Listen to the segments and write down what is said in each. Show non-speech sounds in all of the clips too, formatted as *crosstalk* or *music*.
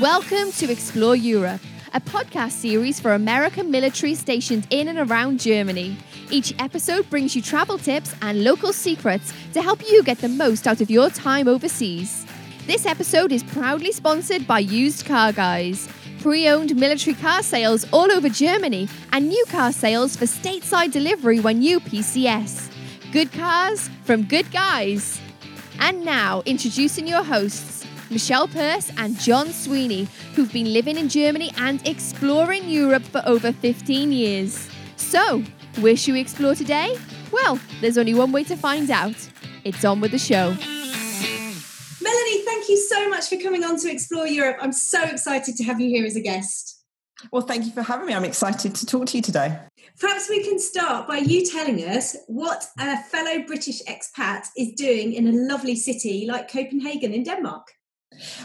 Welcome to Explore Europe, a podcast series for American military stationed in and around Germany. Each episode brings you travel tips and local secrets to help you get the most out of your time overseas. This episode is proudly sponsored by Used Car Guys, pre owned military car sales all over Germany, and new car sales for stateside delivery when you PCS. Good cars from good guys. And now, introducing your hosts, Michelle Pearce and John Sweeney, who've been living in Germany and exploring Europe for over 15 years. So, where should we explore today? Well, there's only one way to find out. It's on with the show. Melanie, thank you so much for coming on to Explore Europe. I'm so excited to have you here as a guest. Well, thank you for having me. I'm excited to talk to you today. Perhaps we can start by you telling us what a fellow British expat is doing in a lovely city like Copenhagen in Denmark.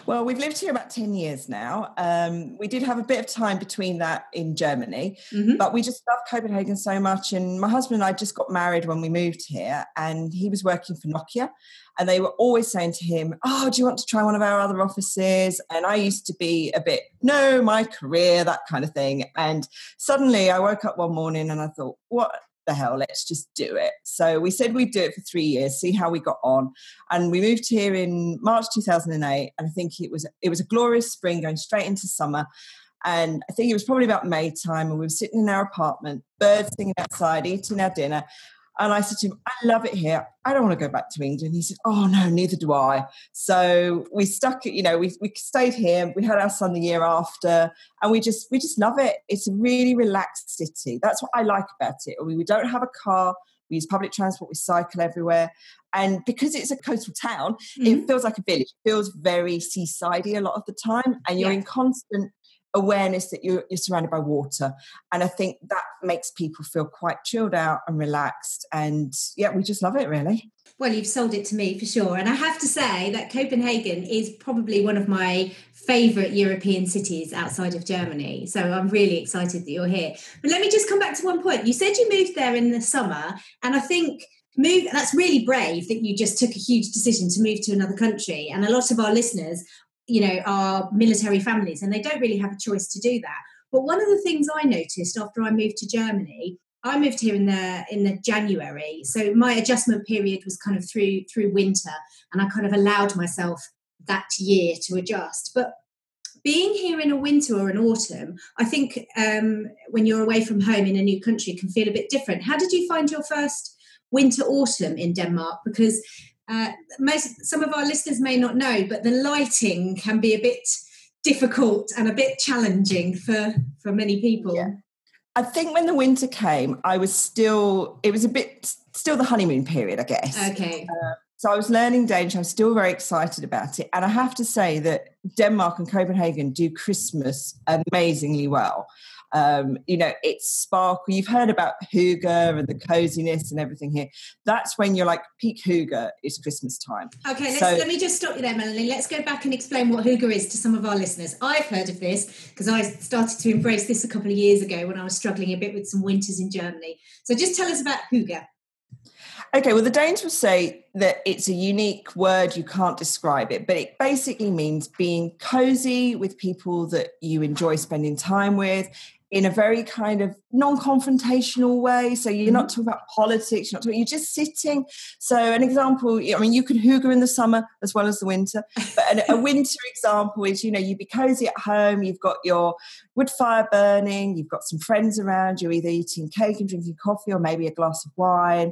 Well, we've lived here about 10 years now. Um, we did have a bit of time between that in Germany, mm-hmm. but we just love Copenhagen so much. And my husband and I just got married when we moved here, and he was working for Nokia. And they were always saying to him, Oh, do you want to try one of our other offices? And I used to be a bit, No, my career, that kind of thing. And suddenly I woke up one morning and I thought, What? The hell, let's just do it. So we said we'd do it for three years, see how we got on. And we moved here in March 2008. And I think it was it was a glorious spring going straight into summer. And I think it was probably about May time, and we were sitting in our apartment, birds singing outside, eating our dinner. And I said to him, I love it here. I don't want to go back to England. He said, Oh, no, neither do I. So we stuck, you know, we, we stayed here. We had our son the year after, and we just we just love it. It's a really relaxed city. That's what I like about it. We, we don't have a car. We use public transport. We cycle everywhere. And because it's a coastal town, mm-hmm. it feels like a village. It feels very seasidey a lot of the time. And you're yeah. in constant awareness that you're, you're surrounded by water. And I think that makes people feel quite chilled out and relaxed. And yeah, we just love it really. Well, you've sold it to me for sure. And I have to say that Copenhagen is probably one of my favourite European cities outside of Germany. So I'm really excited that you're here. But let me just come back to one point. You said you moved there in the summer, and I think move that's really brave that you just took a huge decision to move to another country and a lot of our listeners you know, are military families and they don't really have a choice to do that. But one of the things I noticed after I moved to Germany, I moved here in the in the January, so my adjustment period was kind of through through winter, and I kind of allowed myself that year to adjust. But being here in a winter or an autumn, I think um, when you're away from home in a new country, can feel a bit different. How did you find your first winter autumn in Denmark? Because uh, most some of our listeners may not know, but the lighting can be a bit difficult and a bit challenging for for many people. Yeah. I think when the winter came, I was still it was a bit still the honeymoon period, I guess. Okay. Uh, so I was learning Danish. I'm still very excited about it, and I have to say that Denmark and Copenhagen do Christmas amazingly well. Um, you know, it's sparkle. You've heard about hygge and the coziness and everything here. That's when you're like peak hygge is Christmas time. Okay, so, let me just stop you there, Melanie. Let's go back and explain what hygge is to some of our listeners. I've heard of this because I started to embrace this a couple of years ago when I was struggling a bit with some winters in Germany. So just tell us about hygge. Okay, well, the Danes will say that it's a unique word, you can't describe it, but it basically means being cozy with people that you enjoy spending time with in a very kind of non-confrontational way. So you're not mm-hmm. talking about politics, you're not talking, you're just sitting. So an example, I mean, you can hygge in the summer as well as the winter, but a *laughs* winter example is, you know, you'd be cozy at home, you've got your wood fire burning, you've got some friends around, you're either eating cake and drinking coffee or maybe a glass of wine,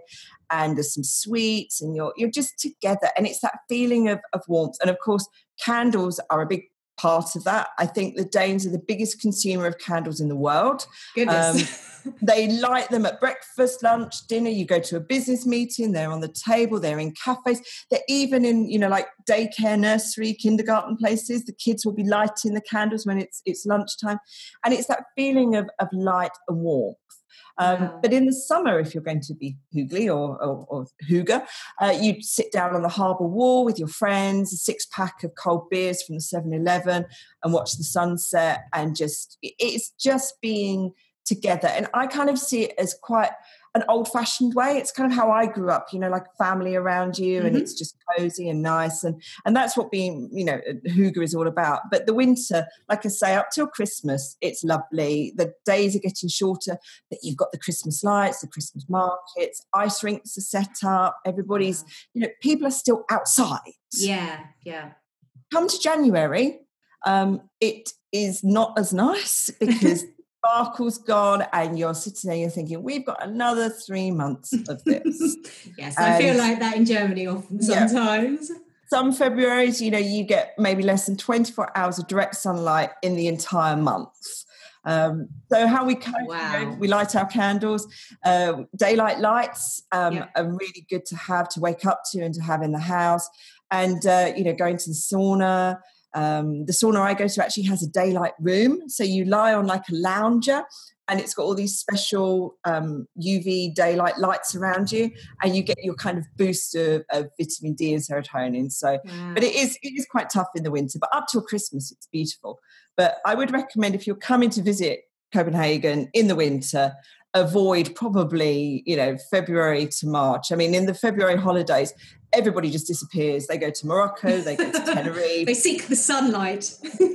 and there's some sweets, and you're you're just together. And it's that feeling of, of warmth. And of course, candles are a big part of that. I think the Danes are the biggest consumer of candles in the world. Goodness. Um, *laughs* they light them at breakfast, lunch, dinner. You go to a business meeting, they're on the table, they're in cafes, they're even in, you know, like daycare, nursery, kindergarten places. The kids will be lighting the candles when it's it's lunchtime. And it's that feeling of, of light and warmth. Um, But in the summer, if you're going to be hyggelig or, or, or hygge, uh, you'd sit down on the harbour wall with your friends, a six pack of cold beers from the 7 Eleven, and watch the sunset. And just, it's just being together. And I kind of see it as quite an old fashioned way. It's kind of how I grew up, you know, like family around you mm-hmm. and it's just cozy and nice. And, and that's what being, you know, Hygge is all about. But the winter, like I say, up till Christmas, it's lovely. The days are getting shorter, but you've got the Christmas lights, the Christmas markets, ice rinks are set up. Everybody's, you know, people are still outside. Yeah, yeah. Come to January, um, it is not as nice *laughs* because sparkle's gone and you're sitting there you're thinking we've got another three months of this *laughs* yes and i feel like that in germany often sometimes yeah. some februaries you know you get maybe less than 24 hours of direct sunlight in the entire month um, so how we cope, wow. you know, we light our candles. Uh, daylight lights um, yeah. are really good to have to wake up to and to have in the house. And uh, you know, going to the sauna, um, the sauna I go to actually has a daylight room. So you lie on like a lounger and it's got all these special um, UV daylight lights around you, and you get your kind of boost of, of vitamin D and serotonin. So, wow. but it is it is quite tough in the winter. But up till Christmas, it's beautiful. But I would recommend if you're coming to visit Copenhagen in the winter, avoid probably you know February to March. I mean, in the February holidays, everybody just disappears. They go to Morocco, they go to *laughs* Tenerife. they seek the sunlight. *laughs*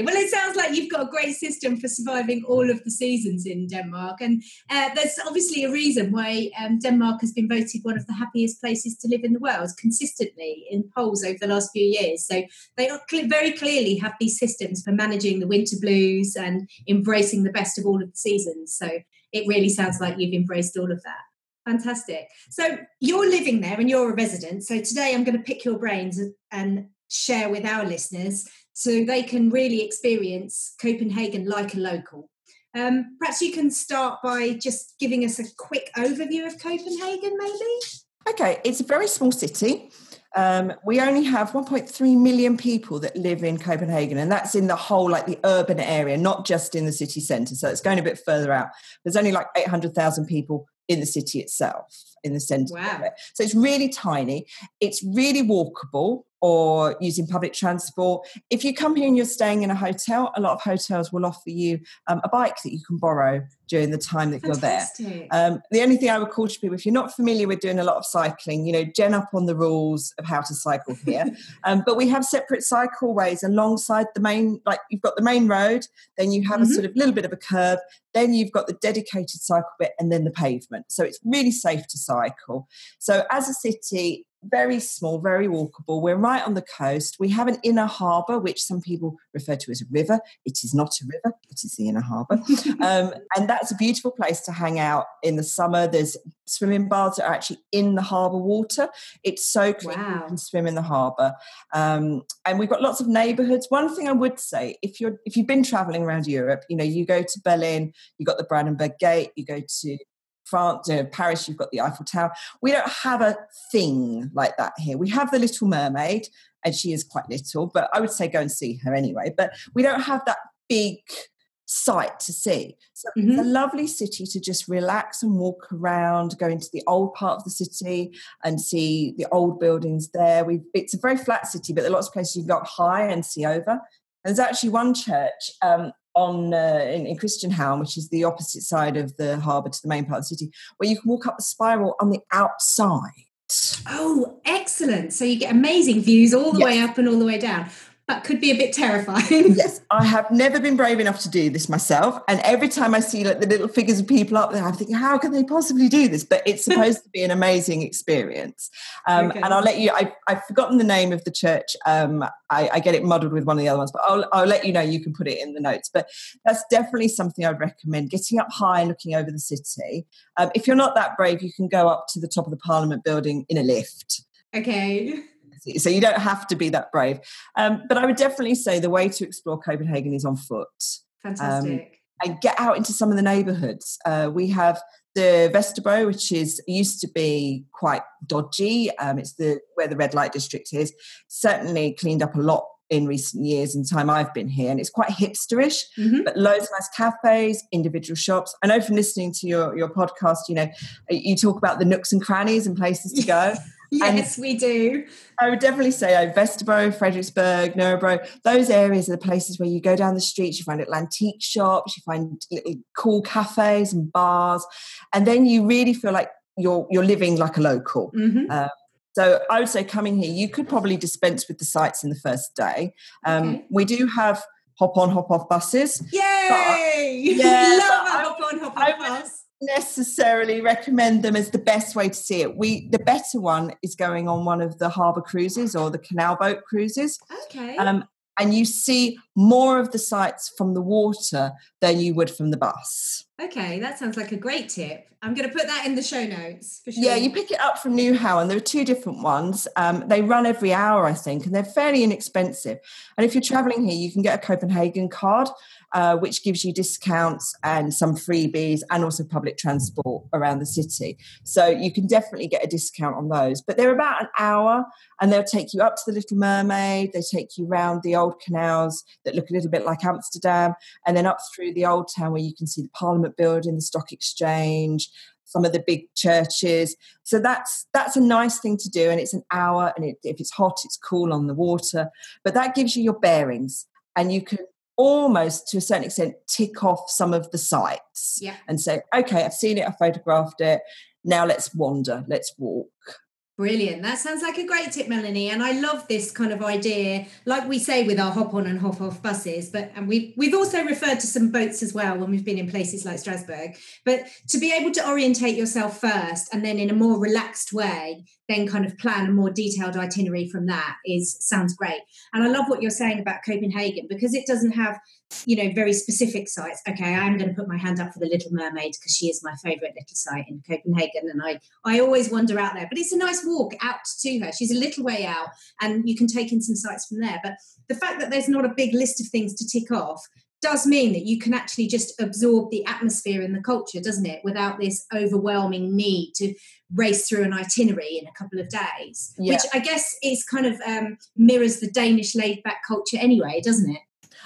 well, it sounds like you've got a great system for surviving all of the seasons in Denmark. And uh, there's obviously a reason why um, Denmark has been voted one of the happiest places to live in the world consistently in polls over the last few years. So they very clearly have these systems for managing the winter blues and embracing the best of all of the seasons. So it really sounds like you've embraced all of that. Fantastic. So you're living there and you're a resident. So today I'm going to pick your brains and share with our listeners so they can really experience Copenhagen like a local. Um, perhaps you can start by just giving us a quick overview of Copenhagen, maybe? Okay, it's a very small city. Um, we only have 1.3 million people that live in Copenhagen, and that's in the whole, like the urban area, not just in the city centre. So it's going a bit further out. There's only like 800,000 people in the city itself, in the centre wow. of it. So it's really tiny. It's really walkable or using public transport. If you come here and you're staying in a hotel, a lot of hotels will offer you um, a bike that you can borrow during the time that Fantastic. you're there. Um, the only thing I would call to people, if you're not familiar with doing a lot of cycling, you know, gen up on the rules of how to cycle here. *laughs* um, but we have separate cycleways alongside the main, like you've got the main road, then you have mm-hmm. a sort of little bit of a curve, then you've got the dedicated cycle bit, and then the pavement. So it's really safe to cycle. So as a city, very small, very walkable. We're right on the coast. We have an inner harbour, which some people refer to as a river. It is not a river, it is the inner harbour. *laughs* um, and that's a beautiful place to hang out in the summer. There's swimming baths that are actually in the harbour water. It's so clean wow. you can swim in the harbour. Um, and we've got lots of neighbourhoods. One thing I would say, if you're if you've been travelling around Europe, you know, you go to Berlin, you got the Brandenburg Gate, you go to France, you know, Paris, you've got the Eiffel Tower. We don't have a thing like that here. We have the Little Mermaid, and she is quite little, but I would say go and see her anyway. But we don't have that big sight to see. So mm-hmm. it's a mm-hmm. lovely city to just relax and walk around, go into the old part of the city and see the old buildings there. we it's a very flat city, but there are lots of places you can go up high and see over. And there's actually one church um, on uh, in, in Christianshavn, which is the opposite side of the harbour to the main part of the city, where you can walk up the spiral on the outside. Oh, excellent! So you get amazing views all the yes. way up and all the way down that could be a bit terrifying. yes, I have never been brave enough to do this myself. And every time I see like the little figures of people up there, I'm thinking, how can they possibly do this? But it's supposed to be an amazing experience. Um, okay. And I'll let you, I, have forgotten the name of the church. Um, I, I, get it muddled with one of the other ones, but I'll, I'll let you know. You can put it in the notes. But that's definitely something I'd recommend getting up high and looking over the city. Um, if you're not that brave, you can go up to the top of the Parliament building in a lift. Okay. So you don't have to be that brave. Um, but I would definitely say the way to explore Copenhagen is on foot. Fantastic. Um, and get out into some of the neighbourhoods. Uh, we have the Vesterbro, which is used to be quite dodgy. Um, it's the where the red light district is. Certainly cleaned up a lot in recent years and time I've been here, and it's quite hipsterish, mm-hmm. but loads of nice cafes, individual shops. I know from listening to your your podcast, you know, you talk about the nooks and crannies and places to go. *laughs* Yes, and we do. I would definitely say oh, Vesterbro, Frederiksberg, Nørrebro, those areas are the places where you go down the streets, you find little antique shops, you find little cool cafes and bars, and then you really feel like you're you're living like a local. Mm-hmm. Um, so I would say coming here, you could probably dispense with the sites in the first day. Um, okay. We do have hop on, hop off buses. Yay! *laughs* yeah, love a hop on, hop off bus necessarily recommend them as the best way to see it. We the better one is going on one of the harbour cruises or the canal boat cruises. Okay. Um, and you see more of the sights from the water than you would from the bus. Okay, that sounds like a great tip. I'm going to put that in the show notes. Sure. Yeah, you pick it up from Nyhavn, and there are two different ones. Um, they run every hour, I think, and they're fairly inexpensive. And if you're traveling here, you can get a Copenhagen card, uh, which gives you discounts and some freebies and also public transport around the city. So you can definitely get a discount on those. But they're about an hour and they'll take you up to the Little Mermaid, they take you around the old canals that look a little bit like Amsterdam, and then up through the old town where you can see the Parliament building, the Stock Exchange, some of the big churches. So that's that's a nice thing to do, and it's an hour. And it, if it's hot, it's cool on the water. But that gives you your bearings, and you can almost to a certain extent tick off some of the sites yeah. and say, okay, I've seen it, I photographed it. Now let's wander, let's walk. Brilliant. That sounds like a great tip, Melanie. And I love this kind of idea, like we say with our hop on and hop off buses. But and we've we've also referred to some boats as well when we've been in places like Strasbourg. But to be able to orientate yourself first and then in a more relaxed way, then kind of plan a more detailed itinerary from that is sounds great. And I love what you're saying about Copenhagen because it doesn't have you know very specific sites okay i'm going to put my hand up for the little mermaid because she is my favorite little site in copenhagen and i i always wander out there but it's a nice walk out to her she's a little way out and you can take in some sites from there but the fact that there's not a big list of things to tick off does mean that you can actually just absorb the atmosphere and the culture, doesn't it? Without this overwhelming need to race through an itinerary in a couple of days, yeah. which I guess is kind of um, mirrors the Danish laid back culture anyway, doesn't it?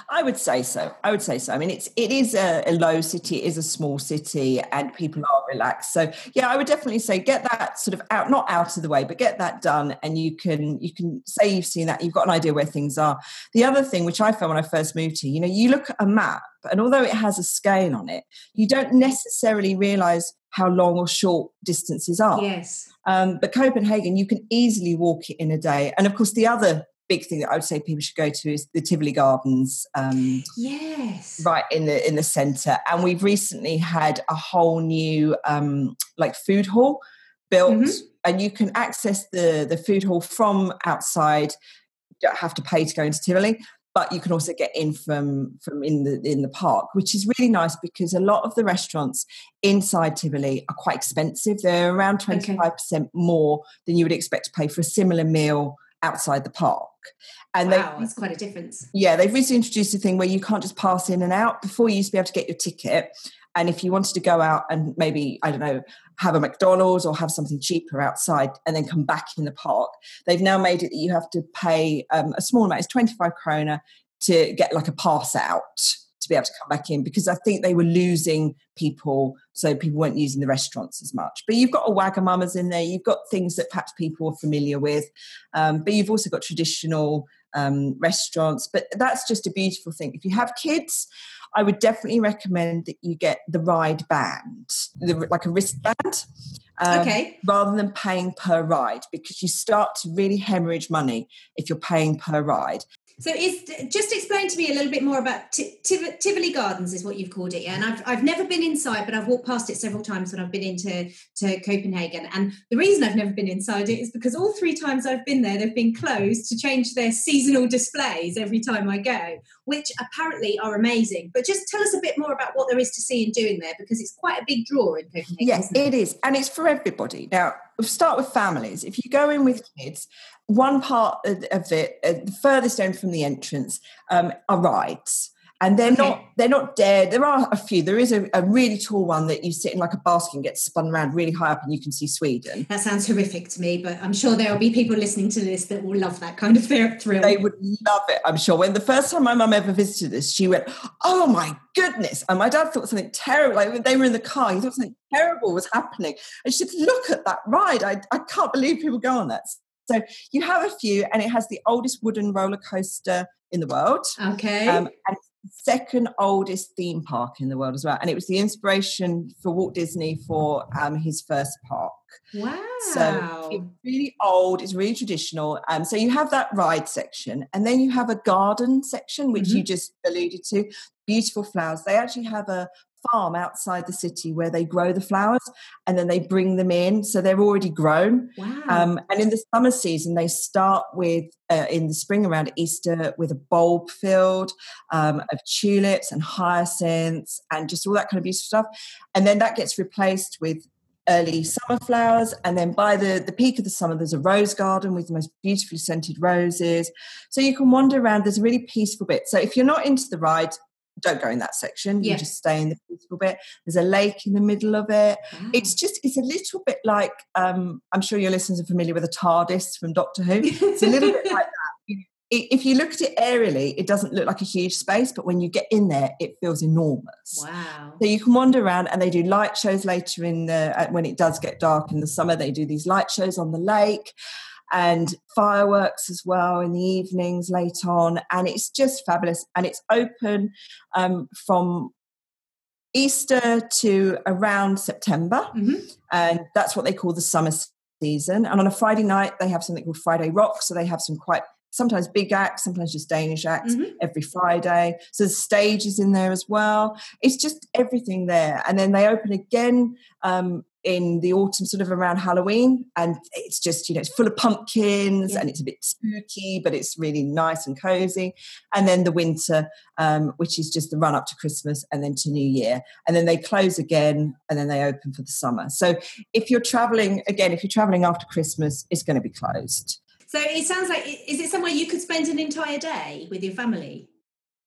I would say so. I would say so. I mean, it's it is a, a, low city, it is a small city, and people are relaxed. So yeah, I would definitely say get that sort of out, not out of the way, but get that done, and you can you can say you've seen that, you've got an idea where things are. The other thing, which I found when I first moved here, you know, you look at a map, and although it has a scale on it, you don't necessarily realise how long or short distances are. Yes. Um, but Copenhagen, you can easily walk it in a day. And of course, the other big thing that I would say people should go to is the Tivoli Gardens. Um, yes, right in the in the centre, and we've recently had a whole new um, like food hall built, mm-hmm. and you can access the the food hall from outside. You don't have to pay to go into Tivoli, but you can also get in from from in the in the park, which is really nice because a lot of the restaurants inside Tivoli are quite expensive. They're around twenty five percent more than you would expect to pay for a similar meal outside the park. And wow, that's quite a difference. Yeah, they've recently introduced a thing where you can't just pass in and out. Before you used to be able to get your ticket. And if you wanted to go out and maybe, I don't know, have a McDonald's or have something cheaper outside and then come back in the park, they've now made it that you have to pay um, a small amount, it's 25 krona to get like a pass out be able to come back in because I think they were losing people, so people weren't using the restaurants as much. But you've got a Wagamama's in there, you've got things that perhaps people are familiar with, um, but you've also got traditional um, restaurants. But that's just a beautiful thing. If you have kids, I would definitely recommend that you get the ride band, the, like a wristband. Um, okay. Rather than paying per ride, because you start to really hemorrhage money if you're paying per ride. So, is just explain to me a little bit more about T- Tivoli Gardens, is what you've called it, yeah. And I've I've never been inside, but I've walked past it several times when I've been into to Copenhagen. And the reason I've never been inside it is because all three times I've been there, they've been closed to change their seasonal displays every time I go, which apparently are amazing. But just tell us a bit more about what there is to see and do in there, because it's quite a big draw in Copenhagen. Yes, it? it is, and it's for everybody. Now, we'll start with families. If you go in with kids, one part of it, uh, the furthest end from the entrance, um, are rides. And they're okay. not they're not dead. There are a few. There is a, a, really tall one that you sit in like a basket and get spun around really high up, and you can see Sweden. That sounds horrific to me, but I'm sure there will be people listening to this that will love that kind of thrill. They would love it, I'm sure. When the first time my mum ever visited us, she went, "Oh my goodness!" And my dad thought something terrible. Like when they were in the car, he thought something terrible was happening, and she said, "Look at that ride! I, I can't believe people go on that." So you have a few, and it has the oldest wooden roller coaster in the world. Okay. Um, and second oldest theme park in the world as well. And it was the inspiration for Walt Disney for um, his first park. Wow. So it's really old, it's really traditional. Um, so you have that ride section, and then you have a garden section, which mm-hmm. you just alluded to. Beautiful flowers. They actually have a farm outside the city where they grow the flowers and then they bring them in. So they're already grown. Wow. Um, and in the summer season, they start with, uh, in the spring around Easter, with a bulb field um, of tulips and hyacinths and just all that kind of beautiful stuff. And then that gets replaced with early summer flowers and then by the, the peak of the summer there's a rose garden with the most beautifully scented roses so you can wander around there's a really peaceful bit so if you're not into the ride don't go in that section. You just stay in the peaceful bit. There's a lake in the middle of it. Wow. It's just it's a little bit like um, I'm sure your listeners are familiar with the TARDIS from Doctor Who. It's a little bit like *laughs* that. If you look at it aerially, it doesn't look like a huge space, but when you get in there, it feels enormous. Wow! So you can wander around, and they do light shows later in the when it does get dark in the summer. They do these light shows on the lake and fireworks as well in the evenings late on. And it's just fabulous. And it's open um, from Easter to around September. Mm-hmm. And that's what they call the summer season. And on a Friday night, they have something called Friday Rock. So they have some quite sometimes big acts, sometimes just Danish acts mm-hmm. every Friday. So the stage is in there as well. It's just everything there. And then they open again um, in the autumn, sort of around Halloween, and it's just you know it's full of pumpkins yeah. and it's a bit spooky, but it's really nice and cozy. And then the winter, um, which is just the run up to Christmas and then to New Year, and then they close again and then they open for the summer. So if you're traveling again, if you're traveling after Christmas, it's going to be closed. So it sounds like is it somewhere you could spend an entire day with your family?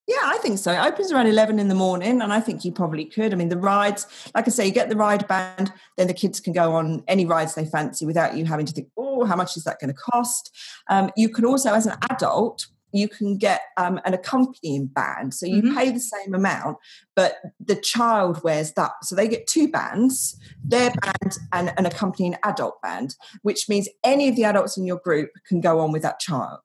Yeah, I think so. It opens around 11 in the morning, and I think you probably could. I mean, the rides, like I say, you get the ride band, then the kids can go on any rides they fancy without you having to think, oh, how much is that going to cost? Um, you can also, as an adult, you can get um, an accompanying band. So you mm-hmm. pay the same amount, but the child wears that. So they get two bands, their band and an accompanying adult band, which means any of the adults in your group can go on with that child.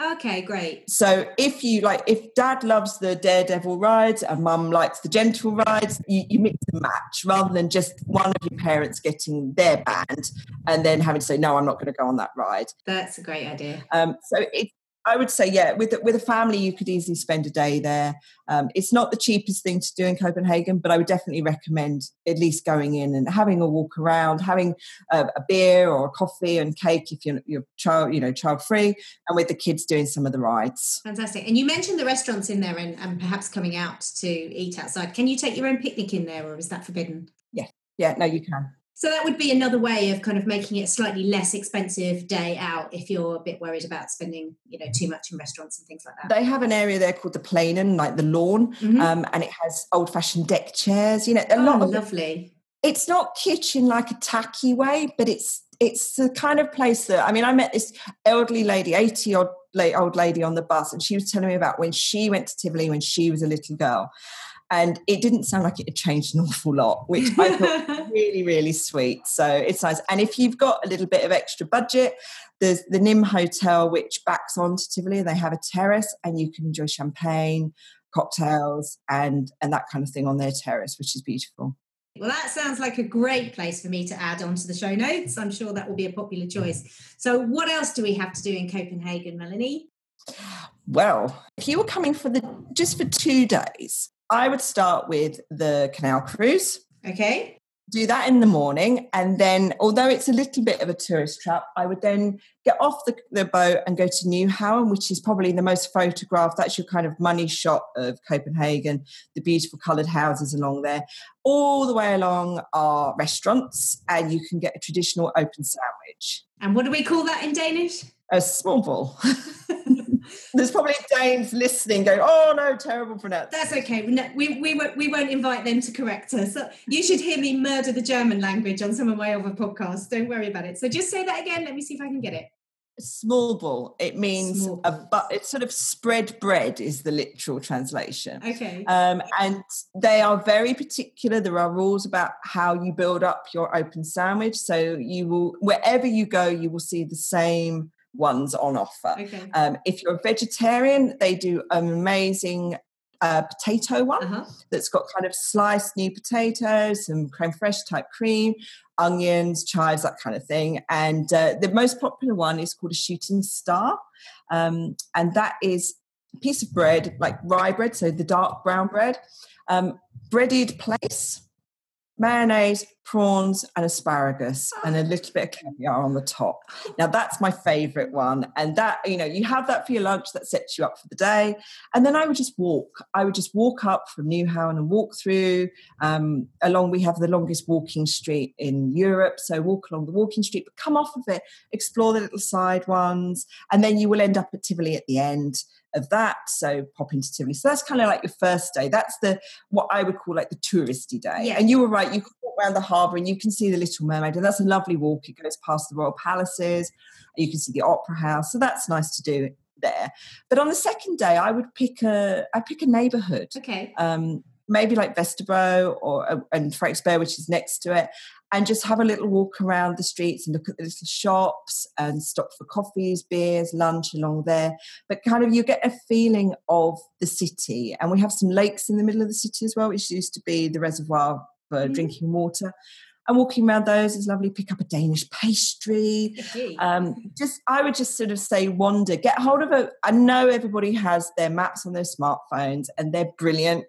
Okay, great. So if you like, if dad loves the daredevil rides and mum likes the gentle rides, you, you, mix and match rather than just one of your parents getting their band and then having to say, no, I'm not going to go on that ride. That's a great idea. Um, so it, I would say, yeah, with with a family, you could easily spend a day there. Um, it's not the cheapest thing to do in Copenhagen, but I would definitely recommend at least going in and having a walk around, having a, a beer or a coffee and cake if you're, you're child, you know, child free, and with the kids doing some of the rides. Fantastic. And you mentioned the restaurants in there and, and perhaps coming out to eat outside. Can you take your own picnic in there, or is that forbidden? Yeah, yeah, no, you can. So that would be another way of kind of making it a slightly less expensive day out if you're a bit worried about spending, you know, too much in restaurants and things like that. They have an area there called the Plænen, like the lawn, mm-hmm. um, and it has old-fashioned deck chairs. You know, a oh, lot of lovely. It's not kitchen like a tacky way, but it's it's the kind of place that I mean. I met this elderly lady, eighty odd old lady on the bus, and she was telling me about when she went to Tivoli when she was a little girl and it didn't sound like it had changed an awful lot, which I thought *laughs* really, really sweet. So it's nice. And if you've got a little bit of extra budget, there's the Nimb Hotel, which backs onto Tivoli. They have a terrace, and you can enjoy champagne, cocktails, and and that kind of thing on their terrace, which is beautiful. Well, that sounds like a great place for me to add onto the show notes. I'm sure that will be a popular choice. So, what else do we have to do in Copenhagen, Melanie? Well, if you were coming for the just for two days, I would start with the canal cruise. Okay. Do that in the morning. And then, although it's a little bit of a tourist trap, I would then get off the, the boat and go to Nyhavn, which is probably the most photographed. That's your kind of money shot of Copenhagen, the beautiful coloured houses along there. All the way along are restaurants, and you can get a traditional open sandwich. And what do we call that in Danish? A smørrebrød. *laughs* There's probably Danes listening going, oh no, terrible pronunciation. That's okay. We, we, won't, we won't invite them to correct us. You should hear me murder the German language on some of my other podcasts. Don't worry about it. So just say that again. Let me see if I can get it. Smørrebrød. It means Small a but it's sort of spread bread is the literal translation. Okay. Um, and they are very particular. There are rules about how you build up your open sandwich. So you will wherever you go, you will see the same ones on offer. Okay. Um, if you're a vegetarian, they do an amazing uh, potato one uh-huh. that's got kind of sliced new potatoes, some creme fraiche type cream, onions, chives, that kind of thing. And uh, the most popular one is called a shooting star. Um, and that is a piece of bread, like rye bread, so the dark brown bread, um, breaded plaice mayonnaise, prawns, and asparagus, and a little bit of caviar on the top. Now, that's my favorite one. And that, you know, you have that for your lunch, that sets you up for the day. And then I would just walk. I would just walk up from Nyhavn and walk through um, along. We have the longest walking street in Europe. So walk along the walking street, but come off of it, explore the little side ones. And then you will end up at Tivoli at the end of that. So pop into Tivoli. So that's kind of like your first day. That's the what I would call like the touristy day. Yeah. And you were right. You can walk around the harbour and you can see the Little Mermaid, and that's a lovely walk. It goes past the royal palaces. You can see the opera house. So that's nice to do there. But on the second day, I would pick a I pick a neighbourhood. Okay. Um, maybe like Vesterbro or uh, and Frederiksberg, which is next to it, and just have a little walk around the streets and look at the little shops and stop for coffees, beers, lunch along there. But kind of you get a feeling of the city. And we have some lakes in the middle of the city as well, which used to be the reservoir for mm. drinking water and walking around those is lovely. Pick up a Danish pastry. Um, just, I would just sort of say, wander, get hold of a. I know everybody has their maps on their smartphones, and they're brilliant,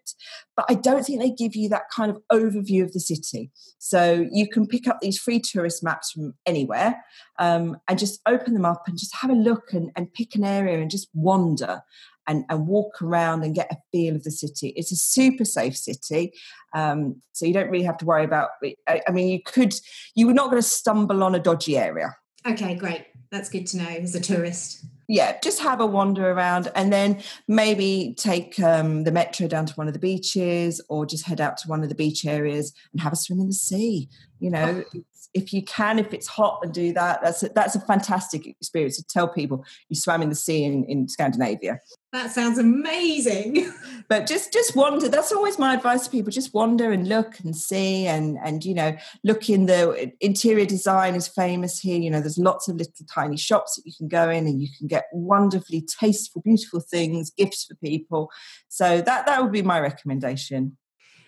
but I don't think they give you that kind of overview of the city. So you can pick up these free tourist maps from anywhere, um, and just open them up and just have a look and, and pick an area and just wander and, and walk around and get a feel of the city. It's a super safe city. Um, so you don't really have to worry about I, I mean, you could, you were not going to stumble on a dodgy area. Okay, great. That's good to know as a tourist. Yeah, just have a wander around and then maybe take um, the metro down to one of the beaches or just head out to one of the beach areas and have a swim in the sea. You know, oh. if you can, if it's hot and do that, that's a, that's a fantastic experience to tell people you swam in the sea in, in Scandinavia. That sounds amazing. *laughs* but just just wander. That's always my advice to people. Just wander and look and see and and you know look in the interior design is famous here. You know there's lots of little tiny shops that you can go in and you can get wonderfully tasteful, beautiful things, gifts for people. So that that would be my recommendation.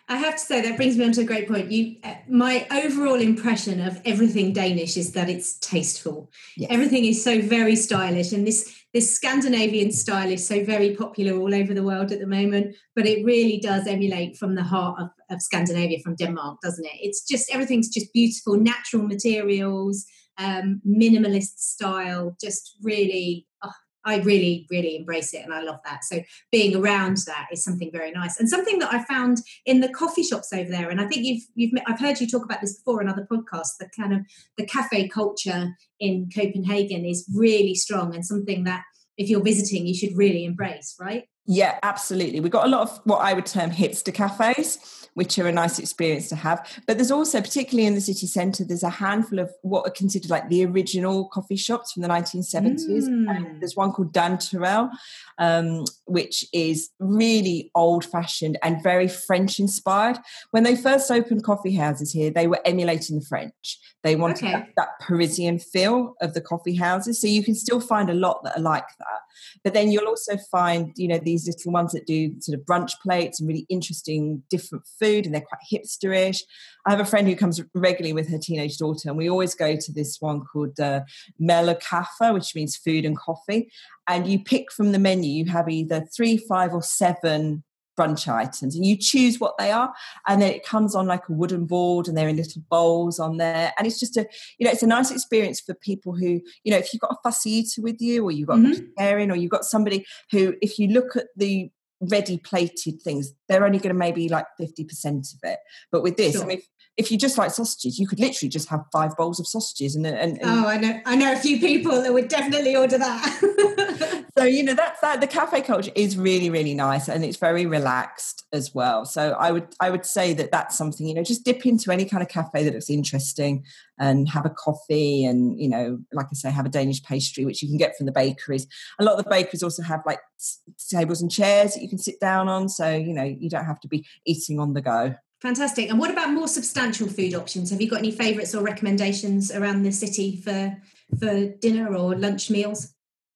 I have to say that brings me on to a great point. You, uh, my overall impression of everything Danish is that it's tasteful. Yes. Everything is so very stylish, and this this Scandinavian style is so very popular all over the world at the moment. But it really does emulate from the heart of, of Scandinavia, from Denmark, doesn't it? It's just everything's just beautiful, natural materials, um, minimalist style, just really. I really, really embrace it and I love that. So being around that is something very nice. And something that I found in the coffee shops over there, and I think you've you've I've heard you talk about this before in other podcasts, the kind of the cafe culture in Copenhagen is really strong and something that if you're visiting you should really embrace, right? Yeah, absolutely. We've got a lot of what I would term hipster cafes which are a nice experience to have. But there's also, particularly in the city centre, there's a handful of what are considered like the original coffee shops from the 1970s. Mm. there's one called Dan Turèll, um, which is really old fashioned and very French inspired. When they first opened coffee houses here, they were emulating the French. They wanted okay. that, that Parisian feel of the coffee houses. So you can still find a lot that are like that. But then you'll also find, you know, these little ones that do sort of brunch plates and really interesting different food, and they're quite hipsterish. I have a friend who comes regularly with her teenage daughter, and we always go to this one called uh, Mad & Kaffe, which means food and coffee. And you pick from the menu, you have either three, five, or seven brunch items and you choose what they are and then it comes on like a wooden board and they're in little bowls on there and it's just a you know it's a nice experience for people who you know if you've got a fussy eater with you or you've got mm-hmm. a vegetarian or you've got somebody who if you look at the ready plated things, they're only going to maybe like 50% of it. But with this, sure. I mean, if, you just like sausages, you could literally just have five bowls of sausages. And, and, and oh, I know, I know a few people that would definitely order that. *laughs* so you know that's that the cafe culture is really really nice and it's very relaxed as well so i would i would say that that's something you know just dip into any kind of cafe that looks interesting and have a coffee and you know like i say have a danish pastry which you can get from the bakeries a lot of the bakeries also have like tables and chairs that you can sit down on so you know you don't have to be eating on the go fantastic. And what about more substantial food options? Have you got any favorites or recommendations around the city for for dinner or lunch meals?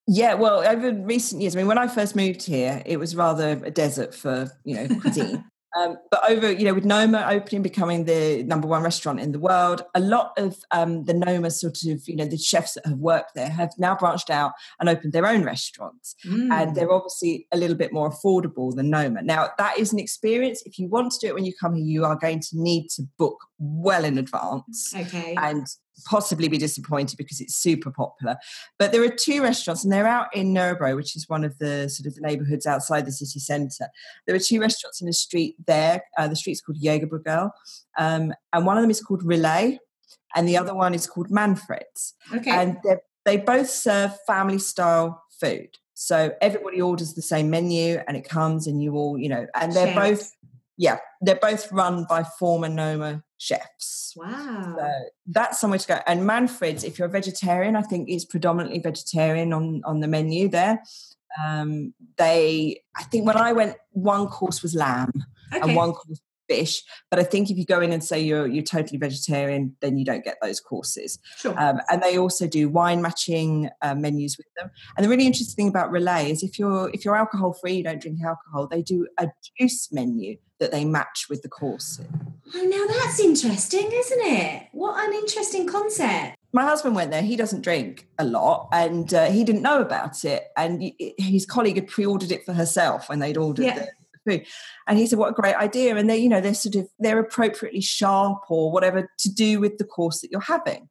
Yeah, well, over recent years, I mean, when I first moved here, it was rather a desert for you know cuisine. Um, but over, you know, with Noma opening, becoming the number one restaurant in the world, a lot of um, the Noma sort of, you know, the chefs that have worked there have now branched out and opened their own restaurants. Mm. And they're obviously a little bit more affordable than Noma. Now, that is an experience. If you want to do it when you come here, you are going to need to book well in advance. Okay. And possibly be disappointed because it's super popular. But there are two restaurants, and they're out in Nørrebro, which is one of the sort of the neighbourhoods outside the city centre. There are two restaurants in the street there. Uh, the street's called Jægersborggade, um, and one of them is called Relæ, and the other one is called Manfred's. Okay. And they both serve family style food. So everybody orders the same menu, and it comes, and you all, you know, and they're both yeah, they're both run by former Noma chefs. Wow. So that's somewhere to go. And Manfred's, if you're a vegetarian, I think is predominantly vegetarian on, on the menu there. Um, they, I think when I went, one course was lamb okay. and one course fish. But I think if you go in and say you're you're totally vegetarian, then you don't get those courses. Sure. Um, and they also do wine matching uh, menus with them. And the really interesting thing about Relæ is if you're if you're alcohol free, you don't drink alcohol, they do a juice menu that they match with the course. Oh, now that's interesting, isn't it? What an interesting concept my husband went there. He doesn't drink a lot, and uh, he didn't know about it. And his colleague had pre-ordered it for herself when they'd ordered yeah. the, And he said, "What a great idea!" And they, you know, they're sort of they're appropriately sharp or whatever to do with the course that you're having.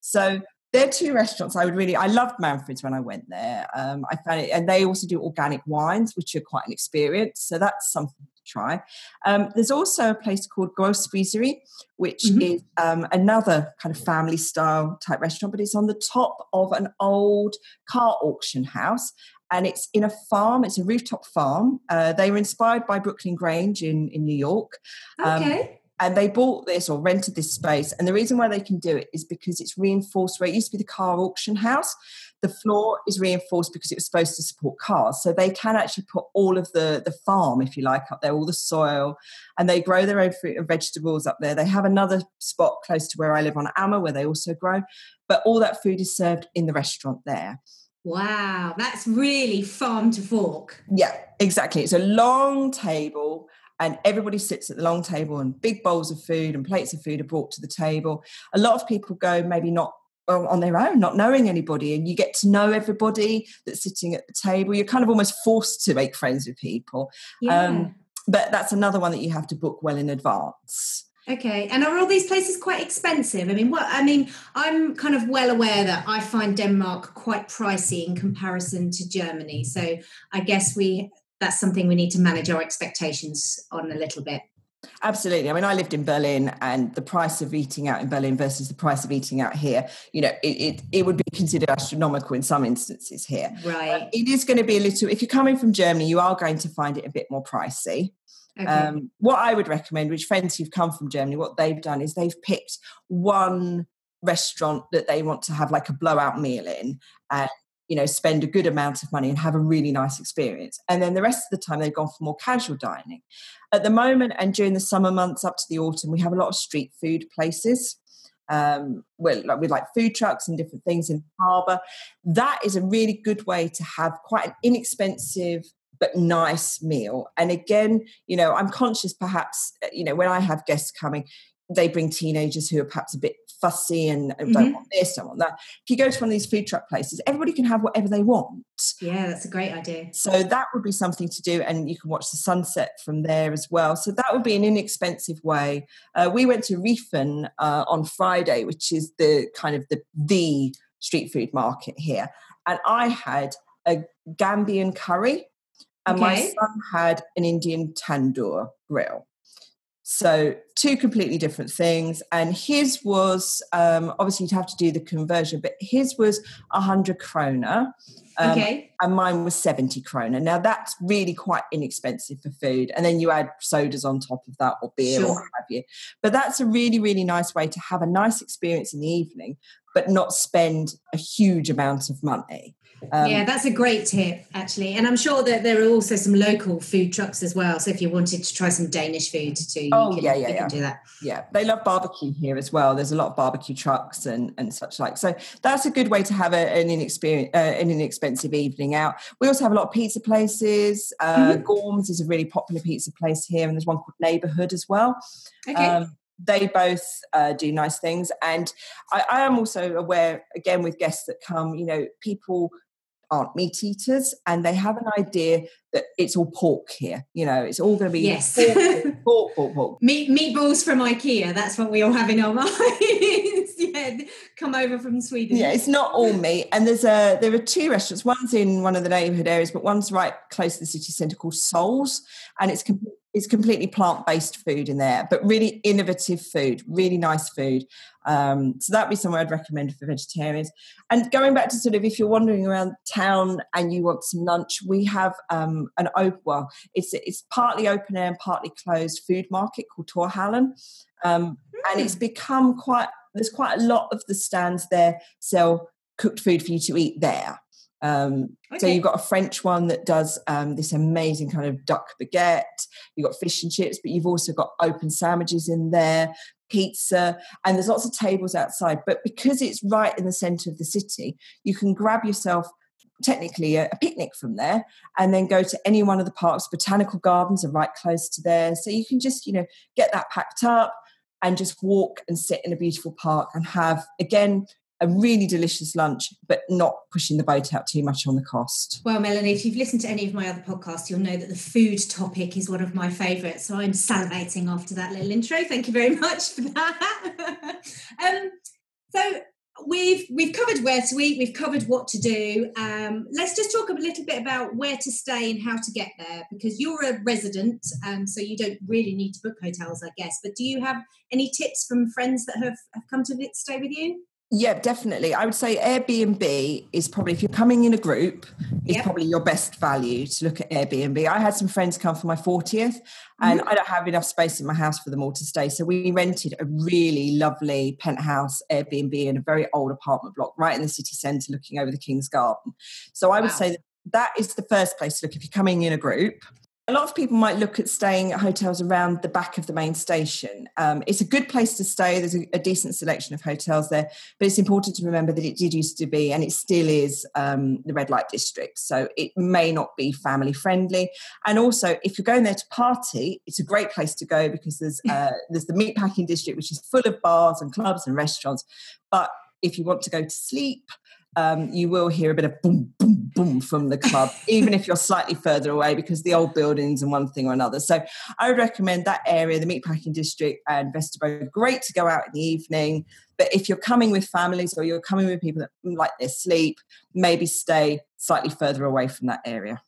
So they're two restaurants I would really. I loved Manfred's when I went there. Um, I found it, and they also do organic wines, which are quite an experience. So that's something to try. Um, there's also a place called Gro Spiseri, which mm-hmm. is um, another kind of family style type restaurant, but it's on the top of an old car auction house, and it's in a farm. It's a rooftop farm. Uh, they were inspired by Brooklyn Grange in in New York. Um, okay. And they bought this or rented this space. And the reason why they can do it is because it's reinforced where it used to be the car auction house. The floor is reinforced because it was supposed to support cars. So they can actually put all of the, the farm, if you like, up there, all the soil, and they grow their own fruit and vegetables up there. They have another spot close to where I live on Amager where they also grow. But all that food is served in the restaurant there. Wow, that's really farm to fork. Yeah, exactly. It's a long table and everybody sits at the long table and big bowls of food and plates of food are brought to the table. A lot of people go maybe not on their own, not knowing anybody, and you get to know everybody that's sitting at the table. You're kind of almost forced to make friends with people. Yeah. Um, but that's another one that you have to book well in advance. Okay, and are all these places quite expensive? I mean, what I mean, I'm kind of well aware that I find Denmark quite pricey in comparison to Germany. So I guess we that's something we need to manage our expectations on a little bit. Absolutely. I mean, I lived in Berlin, and the price of eating out in Berlin versus the price of eating out here, you know, it, it, it would be considered astronomical in some instances here. Right. It is going to be a little, if you're coming from Germany, you are going to find it a bit more pricey. Okay. Um, what I would recommend, which friends who've come from Germany, what they've done is they've picked one restaurant that they want to have like a blowout meal in and you know spend a good amount of money and have a really nice experience. And then the rest of the time they've gone for more casual dining. At the moment and during the summer months up to the autumn we have a lot of street food places. Um, with, like, with like food trucks and different things in the harbour. That is a really good way to have quite an inexpensive but nice meal. And again, you know, I'm conscious perhaps, uh, you know, when I have guests coming, they bring teenagers who are perhaps a bit fussy and mm-hmm. don't want this, don't want that. If you go to one of these food truck places, everybody can have whatever they want. Yeah, that's a great idea. So that would be something to do, and you can watch the sunset from there as well. So that would be an inexpensive way. Uh, we went to Reffen uh, on Friday, which is the kind of the the street food market here, and I had a Gambian curry and okay. my son had an Indian tandoor grill. So two completely different things. And his was um, obviously you'd have to do the conversion, but his was a hundred krona. Um, okay. And mine was 70 krona. Now that's really quite inexpensive for food. And then you add sodas on top of that or beer sure. or what have you. But that's a really, really nice way to have a nice experience in the evening, but not spend a huge amount of money. Um, yeah, that's a great tip, actually. And I'm sure that there are also some local food trucks as well. So if you wanted to try some Danish food too, oh, can, yeah, yeah, yeah. do that. Yeah, they love barbecue here as well. There's a lot of barbecue trucks and, and such like. So that's a good way to have a, an, inexperience, uh, an inexpensive evening out. We also have a lot of pizza places. Uh, mm-hmm. Gorms is a really popular pizza place here, and there's one called Neighborhood as well. Okay. Um, they both uh, do nice things. And I, I, am also aware again with guests that come you know people aren't meat eaters and they have an idea that it's all pork here. You know, it's all going to be yes. *laughs* pork, pork, pork, pork. Meat, meatballs from IKEA. That's what we all have in our *laughs* minds. yeah, come over from Sweden. Yeah, it's not all meat. And there's a there are two restaurants. One's in one of the neighbourhood areas, but one's right close to the city centre called Souls, and it's it's completely plant based food in there, but really innovative food, really nice food. Um, so that'd be somewhere I'd recommend for vegetarians. And going back to sort of if you're wandering around town and you want some lunch, we have um, an open, well, it's it's partly open air and partly closed food market called Torvehallerne. Um. And it's hmm. become quite, there's quite a lot of the stands there sell cooked food for you to eat there. Um, okay. So you've got a French one that does um, this amazing kind of duck baguette. You've got fish and chips, but you've also got open sandwiches in there, pizza, and there's lots of tables outside. But because it's right in the centre of the city, you can grab yourself technically a, a, picnic from there and then go to any one of the parks botanical gardens are right close to there so you can just you know get that packed up and just walk and sit in a beautiful park and have again a really delicious lunch, but not pushing the boat out too much on the cost. Well, Melanie, if you've listened to any of my other podcasts, you'll know that the food topic is one of my favourites. So I'm salivating after that little intro. Thank you very *laughs* much for that. *laughs* um, so we've we've covered where to eat, we've covered what to do. Um, let's just talk a little bit about where to stay and how to get there, because you're a resident, um, so you don't really need to book hotels, I guess. But do you have any tips from friends that have, have come to stay with you? Yeah, definitely. I would say Airbnb is probably, if you're coming in a group, is yep. probably your best value to look at Airbnb. I had some friends come for my 40th and mm-hmm. I don't have enough space in my house for them all to stay. So we rented a really lovely penthouse Airbnb in a very old apartment block right in the city centre looking over the King's Garden. So I would say that that is the first place to look if you're coming in a group a lot of people might look at staying at hotels around the back of the main station. Um, it's a good place to stay. There's a, a, decent selection of hotels there, but it's important to remember that it did used to be, and it still is, um, the red light district. So it may not be family friendly. And also, if you're going there to party, it's a great place to go because there's *laughs* uh, there's the meatpacking district, which is full of bars and clubs and restaurants. But if you want to go to sleep, um, you will hear a bit of boom, boom, boom from the club, *laughs* even if you're slightly further away because the old buildings and one thing or another. So I would recommend that area, the meatpacking district and Vesterbro, great to go out in the evening. But if you're coming with families or you're coming with people that like their sleep, maybe stay slightly further away from that area.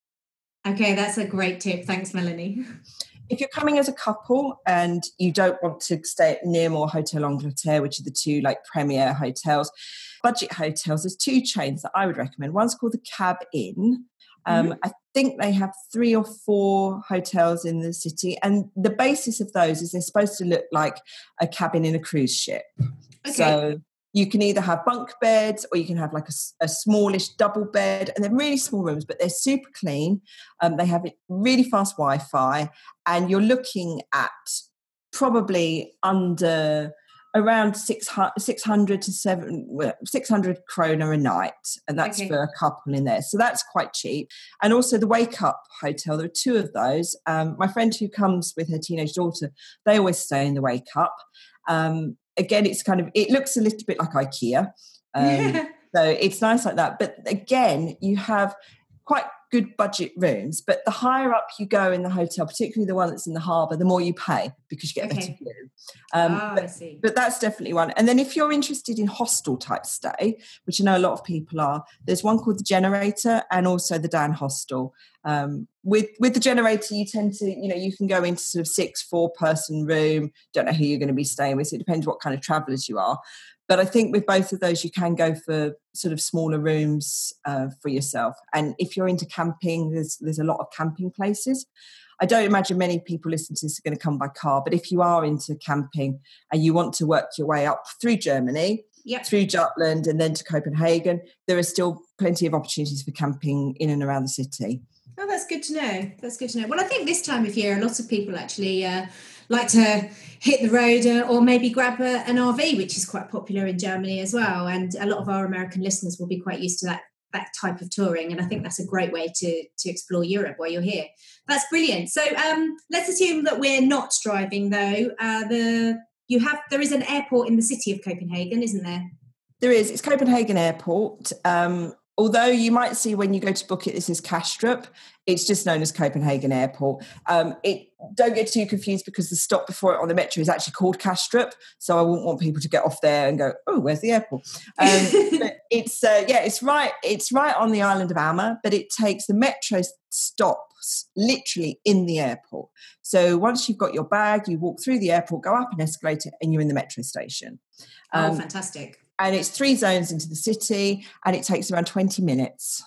Okay, that's a great tip. Thanks, Melanie. *laughs* If you're coming as a couple and you don't want to stay at Nimb or Hotel Angleterre, which are the two like premier hotels, budget hotels, there's two chains that I would recommend. One's called the Cab Inn. Um, mm-hmm. I think they have three or four hotels in the city, and the basis of those is they're supposed to look like a cabin in a cruise ship. Okay. So you can either have bunk beds or you can have like a, a, smallish double bed and they're really small rooms but they're super clean. Um, they have really fast wi-fi and you're looking at probably under around 600, 600 to 7 600 kroner a night and that's okay. for a couple in there. So that's quite cheap. And also the wake up hotel there are two of those. Um, my friend who comes with her teenage daughter they always stay in the wake up. Um, again, it's kind of it looks a little bit like IKEA. Um, *laughs* so it's nice like that. But again, you have quite good budget rooms. But the higher up you go in the hotel, particularly the one that's in the harbour, the more you pay because you get okay. better view. Um, oh, but, I see. But that's definitely one. And then if you're interested in hostel type stay, which I know a lot of people are, there's one called the Generator and also the Dan Hostel. Um, with with the generator, you tend to, you know, you can go into sort of six, four person room. Don't know who you're going to be staying with. So it depends what kind of travellers you are. But I think with both of those, you can go for sort of smaller rooms uh, for yourself. And if you're into camping, there's there's a lot of camping places. I don't imagine many people listening to this are going to come by car, but if you are into camping and you want to work your way up through Germany, yep. through Jutland, and then to Copenhagen, there are still plenty of opportunities for camping in and around the city. Oh, that's good to know. That's good to know. Well, I think this time of year, a lot of people actually uh, like to hit the road uh, or maybe grab a, an RV, which is quite popular in Germany as well. And a lot of our American listeners will be quite used to that that type of touring. And i think that's a great way to to explore europe while you're here. That's brilliant. So um, let's assume that we're not driving though. Uh, the you have there is an airport in the city of copenhagen isn't there? There is. It's copenhagen airport. Um, although you might see when you go to book it, this is Kastrup. It's just known as Copenhagen Airport. Um, it don't get too confused because the stop before it on the metro is actually called Kastrup. So I wouldn't want people to get off there and go, "Oh, where's the airport?" Um, *laughs* it's uh, yeah, it's right. It's right on the island of Amager, but it takes the metro stops literally in the airport. So once you've got your bag, you walk through the airport, go up an escalator, and you're in the metro station. Oh, um, oh, fantastic! And it's three zones into the city and it takes around 20 minutes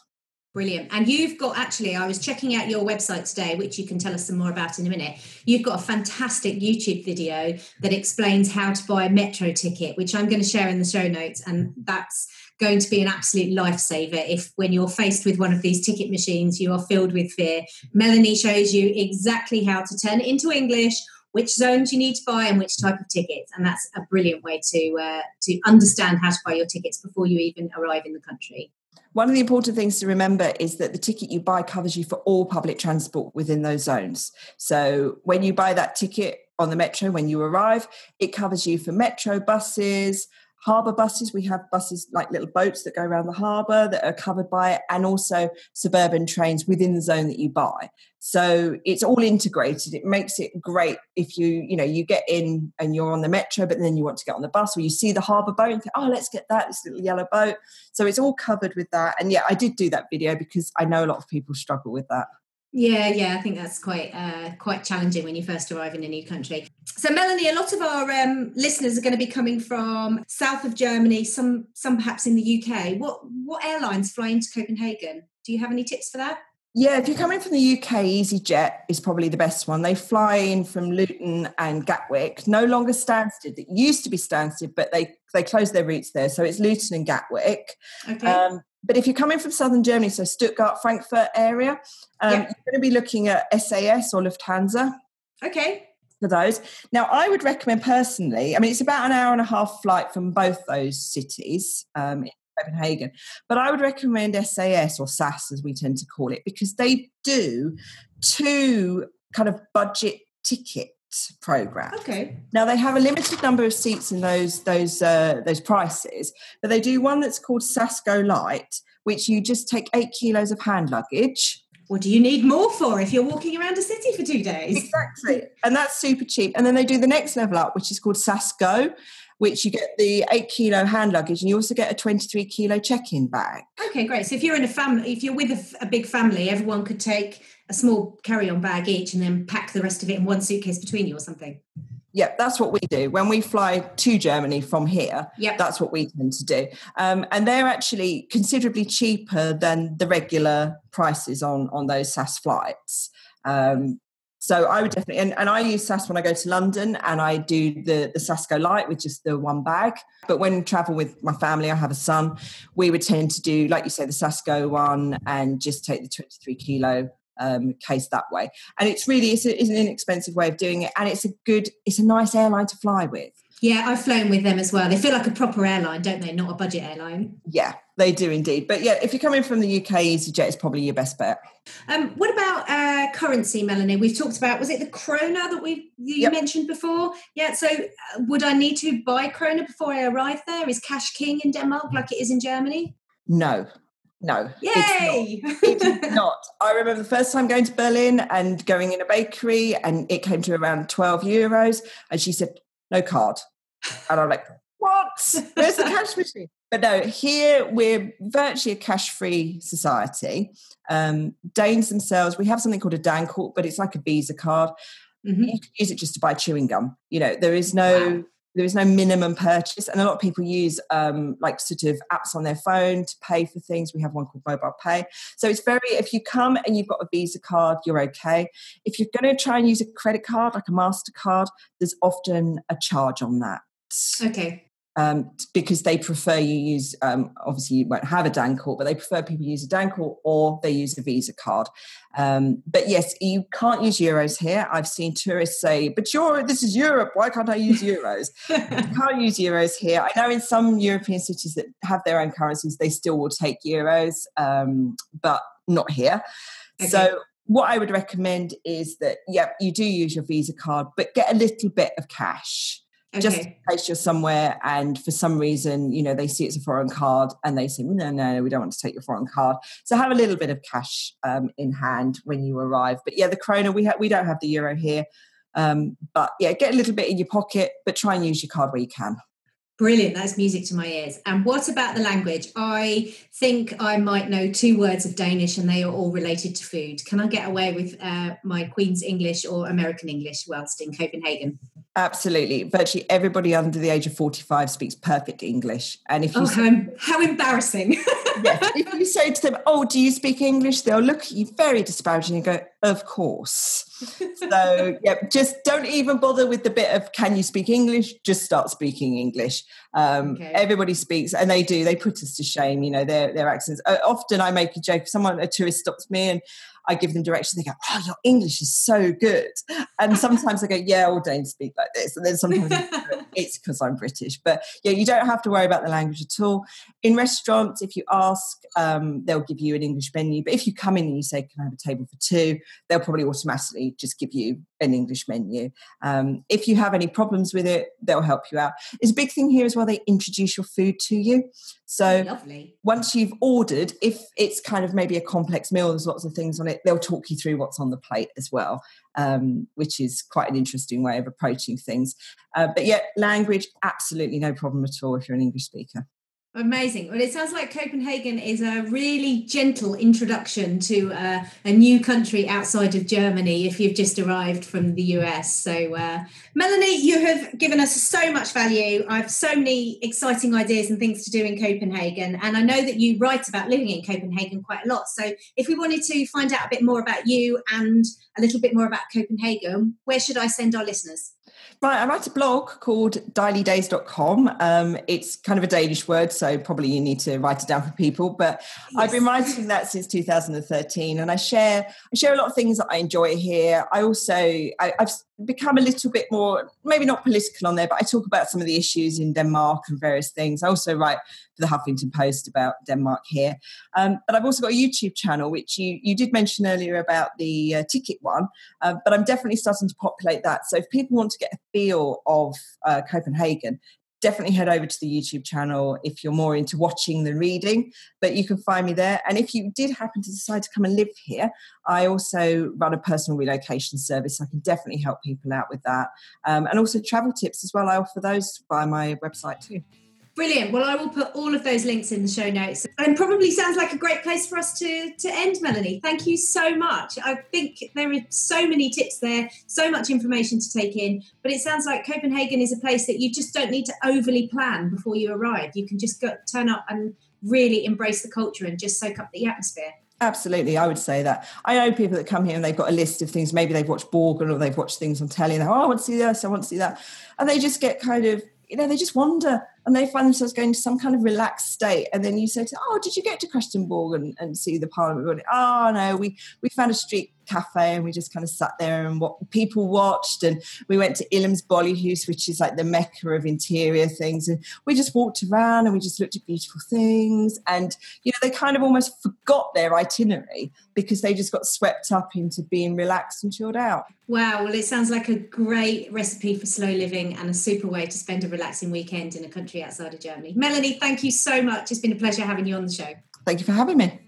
Brilliant. And you've got actually, I was checking out your website today, which you can tell us some more about in a minute. You've got a fantastic YouTube video that explains how to buy a metro ticket, which I'm going to share in the show notes. And that's going to be an absolute lifesaver if, when you're faced with one of these ticket machines, you are filled with fear. Melanie shows you exactly how to turn it into English which zones you need to buy and which type of tickets. And that's a brilliant way to uh, to understand how to buy your tickets before you even arrive in the country. One of the important things to remember is that the ticket you buy covers you for all public transport within those zones. So when you buy that ticket on the metro when you arrive, it covers you for metro buses, harbour buses. We have buses like little boats that go around the harbour that are covered by it, and also suburban trains within the zone that you buy. So it's all integrated. It makes it great if you, you know, you get in and you're on the metro, but then you want to get on the bus or you see the harbour boat and think, oh, let's get that, this little yellow boat. So it's all covered with that. And yeah, I did do that video because I know a lot of people struggle with that. Yeah, yeah, I think that's quite uh, quite challenging when you first arrive in a new country. So, Melanie, a lot of our um, listeners are going to be coming from south of Germany, some some perhaps in the UK. What what airlines fly into Copenhagen? Do you have any tips for that? Yeah, if you're coming from the UK, EasyJet is probably the best one. They fly in from Luton and Gatwick. No longer Stansted. It used to be Stansted, but they they closed their routes there, so it's Luton and Gatwick. Okay. Um, but if you're coming from southern Germany, so Stuttgart, Frankfurt area, um, yeah. you're going to be looking at SAS or Lufthansa. Okay. For those. Now, I would recommend personally, I mean, it's about an hour and a half flight from both those cities um, in Copenhagen, but I would recommend SAS or SAS as we tend to call it because they do two kind of budget ticket program. Okay. Now they have a limited number of seats in those those uh, those prices, but they do one that's called SAS Go Light, which you just take eight kilos of hand luggage. What do you need more for if you're walking around a city for two days? Exactly, and that's super cheap. And then they do the next level up, which is called SAS Go, which you get the eight kilo hand luggage and you also get a 23 kilo check-in bag. Okay, great. So if you're in a family, if you're with a, a big family, everyone could take a small carry-on bag each and then pack the rest of it in one suitcase between you or something. Yep, that's what we do. When we fly to Germany from here, yep. that's what we tend to do. Um, and they're actually considerably cheaper than the regular prices on, on those SAS flights. Um, so I would definitely, and, and I use SAS when I go to London and I do the, the SAS Go Light with just the one bag. But when travel with my family, I have a son, we would tend to do, like you say, the SAS Go one and just take the 23 kilo um, case that way. And it's really it's, a, it's, an inexpensive way of doing it, and it's a good, it's a nice airline to fly with. Yeah, I've flown with them as well. They feel like a proper airline, don't they? Not a budget airline. Yeah, they do indeed. But yeah, if you're coming from the UK, EasyJet is probably your best bet. Um, what about uh, currency, Melanie? We've talked about was it the krona that we you yep. mentioned before? Yeah. So uh, would I need to buy krona before I arrive there? Is cash king in Denmark like it is in Germany? No, no, Yay! It's not. it's *laughs* not. I remember the first time going to Berlin and going in a bakery, and it came to around 12 euros. And she said, no card. And I'm like, what? Where's the *laughs* cash machine? But no, here we're virtually a cash-free society. Um, Danes themselves, we have something called a Dankort, but it's like a Visa card. Mm-hmm. You can use it just to buy chewing gum. You know, there is no wow there is no minimum purchase and a lot of people use um, like sort of apps on their phone to pay for things we have one called MobilePay so it's very if you come and you've got a visa card you're okay if you're going to try and use a credit card like a mastercard there's often a charge on that okay um, because they prefer you use um, obviously you won't have a Dankort, but they prefer people use a Dankort or they use a Visa card. Um, but yes, you can't use euros here. I've seen tourists say, "But you're this is Europe. Why can't I use euros?" *laughs* you can't use euros here. I know in some European cities that have their own currencies, they still will take euros, um, but not here. Okay. So what I would recommend is that, yeah, you do use your Visa card, but get a little bit of cash. Okay. Just in case you're somewhere and for some reason, you know, they see it's a foreign card and they say, no, no, we don't want to take your foreign card. So have a little bit of cash um, in hand when you arrive. But yeah, the krona, we, ha- we don't have the euro here. Um, but yeah, get a little bit in your pocket, but try and use your card where you can. Brilliant. That's music to my ears. And what about the language? I think I might know two words of Danish and they are all related to food. Can I get away with uh, my Queen's English or American English whilst in Copenhagen? Absolutely. Virtually everybody under the age of 45 speaks perfect English. And if you oh, say, how, how embarrassing. yes, if you say to them, Oh, do you speak English? They'll look at you very disparaging and go, Of course. so, *laughs* yeah, just don't even bother with the bit of can you speak English? Just start speaking English. Um, okay. Everybody speaks, and they do. They put us to shame, you know, their, their accents. Uh, often I make a joke. Someone, a tourist stops me and I give them directions. They go, "Oh, your English is so good," and sometimes I go, "Yeah, all Danes speak like this," and then sometimes *laughs* it's because I'm British. But yeah, you don't have to worry about the language at all. In restaurants, if you ask, um, they'll give you an English menu. But if you come in and you say, "Can I have a table for two? they'll probably automatically just give you an English menu. Um, if you have any problems with it, they'll help you out. It's a big thing here as well. They introduce your food to you. So Lovely. once you've ordered, if it's kind of maybe a complex meal, there's lots of things on it, they'll talk you through what's on the plate as well, um, which is quite an interesting way of approaching things. Uh, but yeah, language, absolutely no problem at all if you're an English speaker. Amazing. Well, it sounds like Copenhagen is a really gentle introduction to uh, a new country outside of Germany if you've just arrived from the US. So, uh, Melanie, you have given us so much value. I have so many exciting ideas and things to do in Copenhagen. And I know that you write about living in Copenhagen quite a lot. So, if we wanted to find out a bit more about you and a little bit more about Copenhagen, where should I send our listeners? Right, I write a blog called dejligdays.com. Um, it's kind of a Danish word, so probably you need to write it down for people. But yes. I've been writing that since 2013, and I share I share a lot of things that I enjoy here. I also I, I've become a little bit more maybe not political on there but i talk about some of the issues in denmark and various things i also write for the huffington post about denmark here um, but i've also got a youtube channel which you, you did mention earlier about the uh, ticket one uh, but i'm definitely starting to populate that so if people want to get a feel of uh, copenhagen definitely head over to the YouTube channel if you're more into watching than reading. But you can find me there. And if you did happen to decide to come and live here, I also run a personal relocation service. I can definitely help people out with that. Um, and also travel tips as well. I offer those via my website too. Brilliant. Well, I will put all of those links in the show notes and probably sounds like a great place for us to, to end, Melanie. Thank you so much. I think there are so many tips there, so much information to take in, but it sounds like Copenhagen is a place that you just don't need to overly plan before you arrive. You can just go, turn up and really embrace the culture and just soak up the atmosphere. Absolutely, I would say that. I know people that come here and they've got a list of things. Maybe they've watched Borgen or they've watched things on telly and they're, oh, I want to see this, I want to see that. And they just get kind of, you know, they just wander and they find themselves going to some kind of relaxed state. And then you say to, oh, did you get to Christiansborg and, and see the Parliament building? Oh, no, we, we found a street cafe and we just kind of sat there and what people watched. And we went to Illums Bolighus which is like the mecca of interior things. And we just walked around and we just looked at beautiful things. And you know they kind of almost forgot their itinerary because they just got swept up into being relaxed and chilled out. Wow well it sounds like a great recipe for slow living and a super way to spend a relaxing weekend in a country outside of Germany. Melanie thank you so much. It's been a pleasure having you on the show. Thank you for having me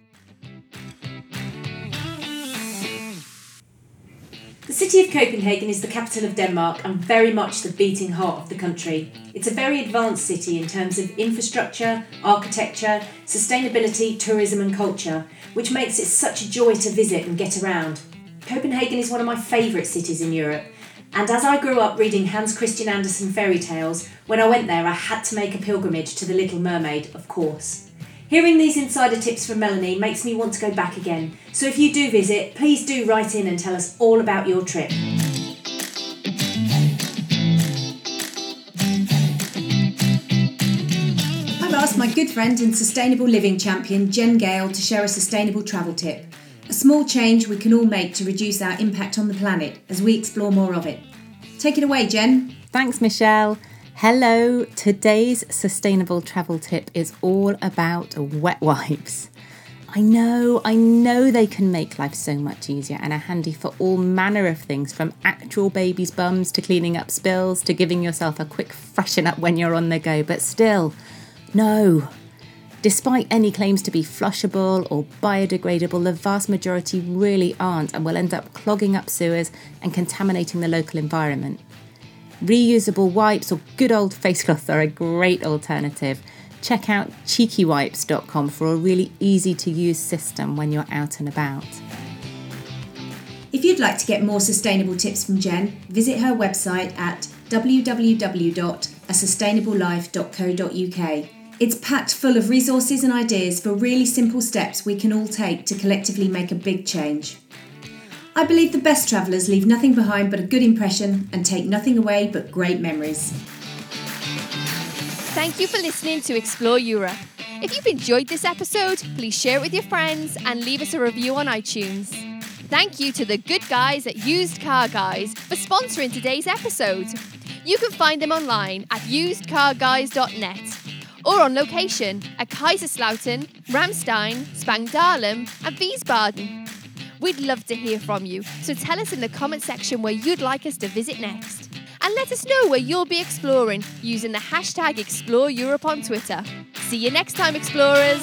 city of Copenhagen is the capital of Denmark and very much the beating heart of the country. It's a very advanced city in terms of infrastructure, architecture, sustainability, tourism, and culture, which makes it such a joy to visit and get around. Copenhagen is one of my favourite cities in Europe, and as I grew up reading Hans Christian Andersen fairy tales, when I went there I had to make a pilgrimage to the Little Mermaid, of course. Hearing these insider tips from Melanie makes me want to go back again. So if you do visit, please do write in and tell us all about your trip. I've asked my good friend and sustainable living champion, Jen Gale, to share a sustainable travel tip. A small change we can all make to reduce our impact on the planet as we explore more of it. Take it away, Jen. Thanks, Michelle. Hello, today's sustainable travel tip is all about wet wipes. I know, I know they can make life so much easier and are handy for all manner of things from actual babies' bums to cleaning up spills to giving yourself a quick freshen up when you're on the go, but still, no. Despite any claims to be flushable or biodegradable, the vast majority really aren't and will end up clogging up sewers and contaminating the local environment. Reusable wipes or good old face cloths are a great alternative. Check out cheekywipes.com for a really easy to use system when you're out and about. If you'd like to get more sustainable tips from Jen, visit her website at www.asustainablelife.co.uk. It's packed full of resources and ideas for really simple steps we can all take to collectively make a big change. I believe the best travellers leave nothing behind but a good impression and take nothing away but great memories. Thank you for listening to Explore Europe. If you've enjoyed this episode, please share it with your friends and leave us a review on iTunes. Thank you to the good guys at Used Car Guys for sponsoring today's episode. You can find them online at usedcarguys.net or on location at Kaiserslautern, Ramstein, Spangdahlem, and Wiesbaden. We'd love to hear from you, so tell us in the comment section where you'd like us to visit next. And let us know where you'll be exploring using the hashtag Explore Europe on Twitter. See you next time, explorers!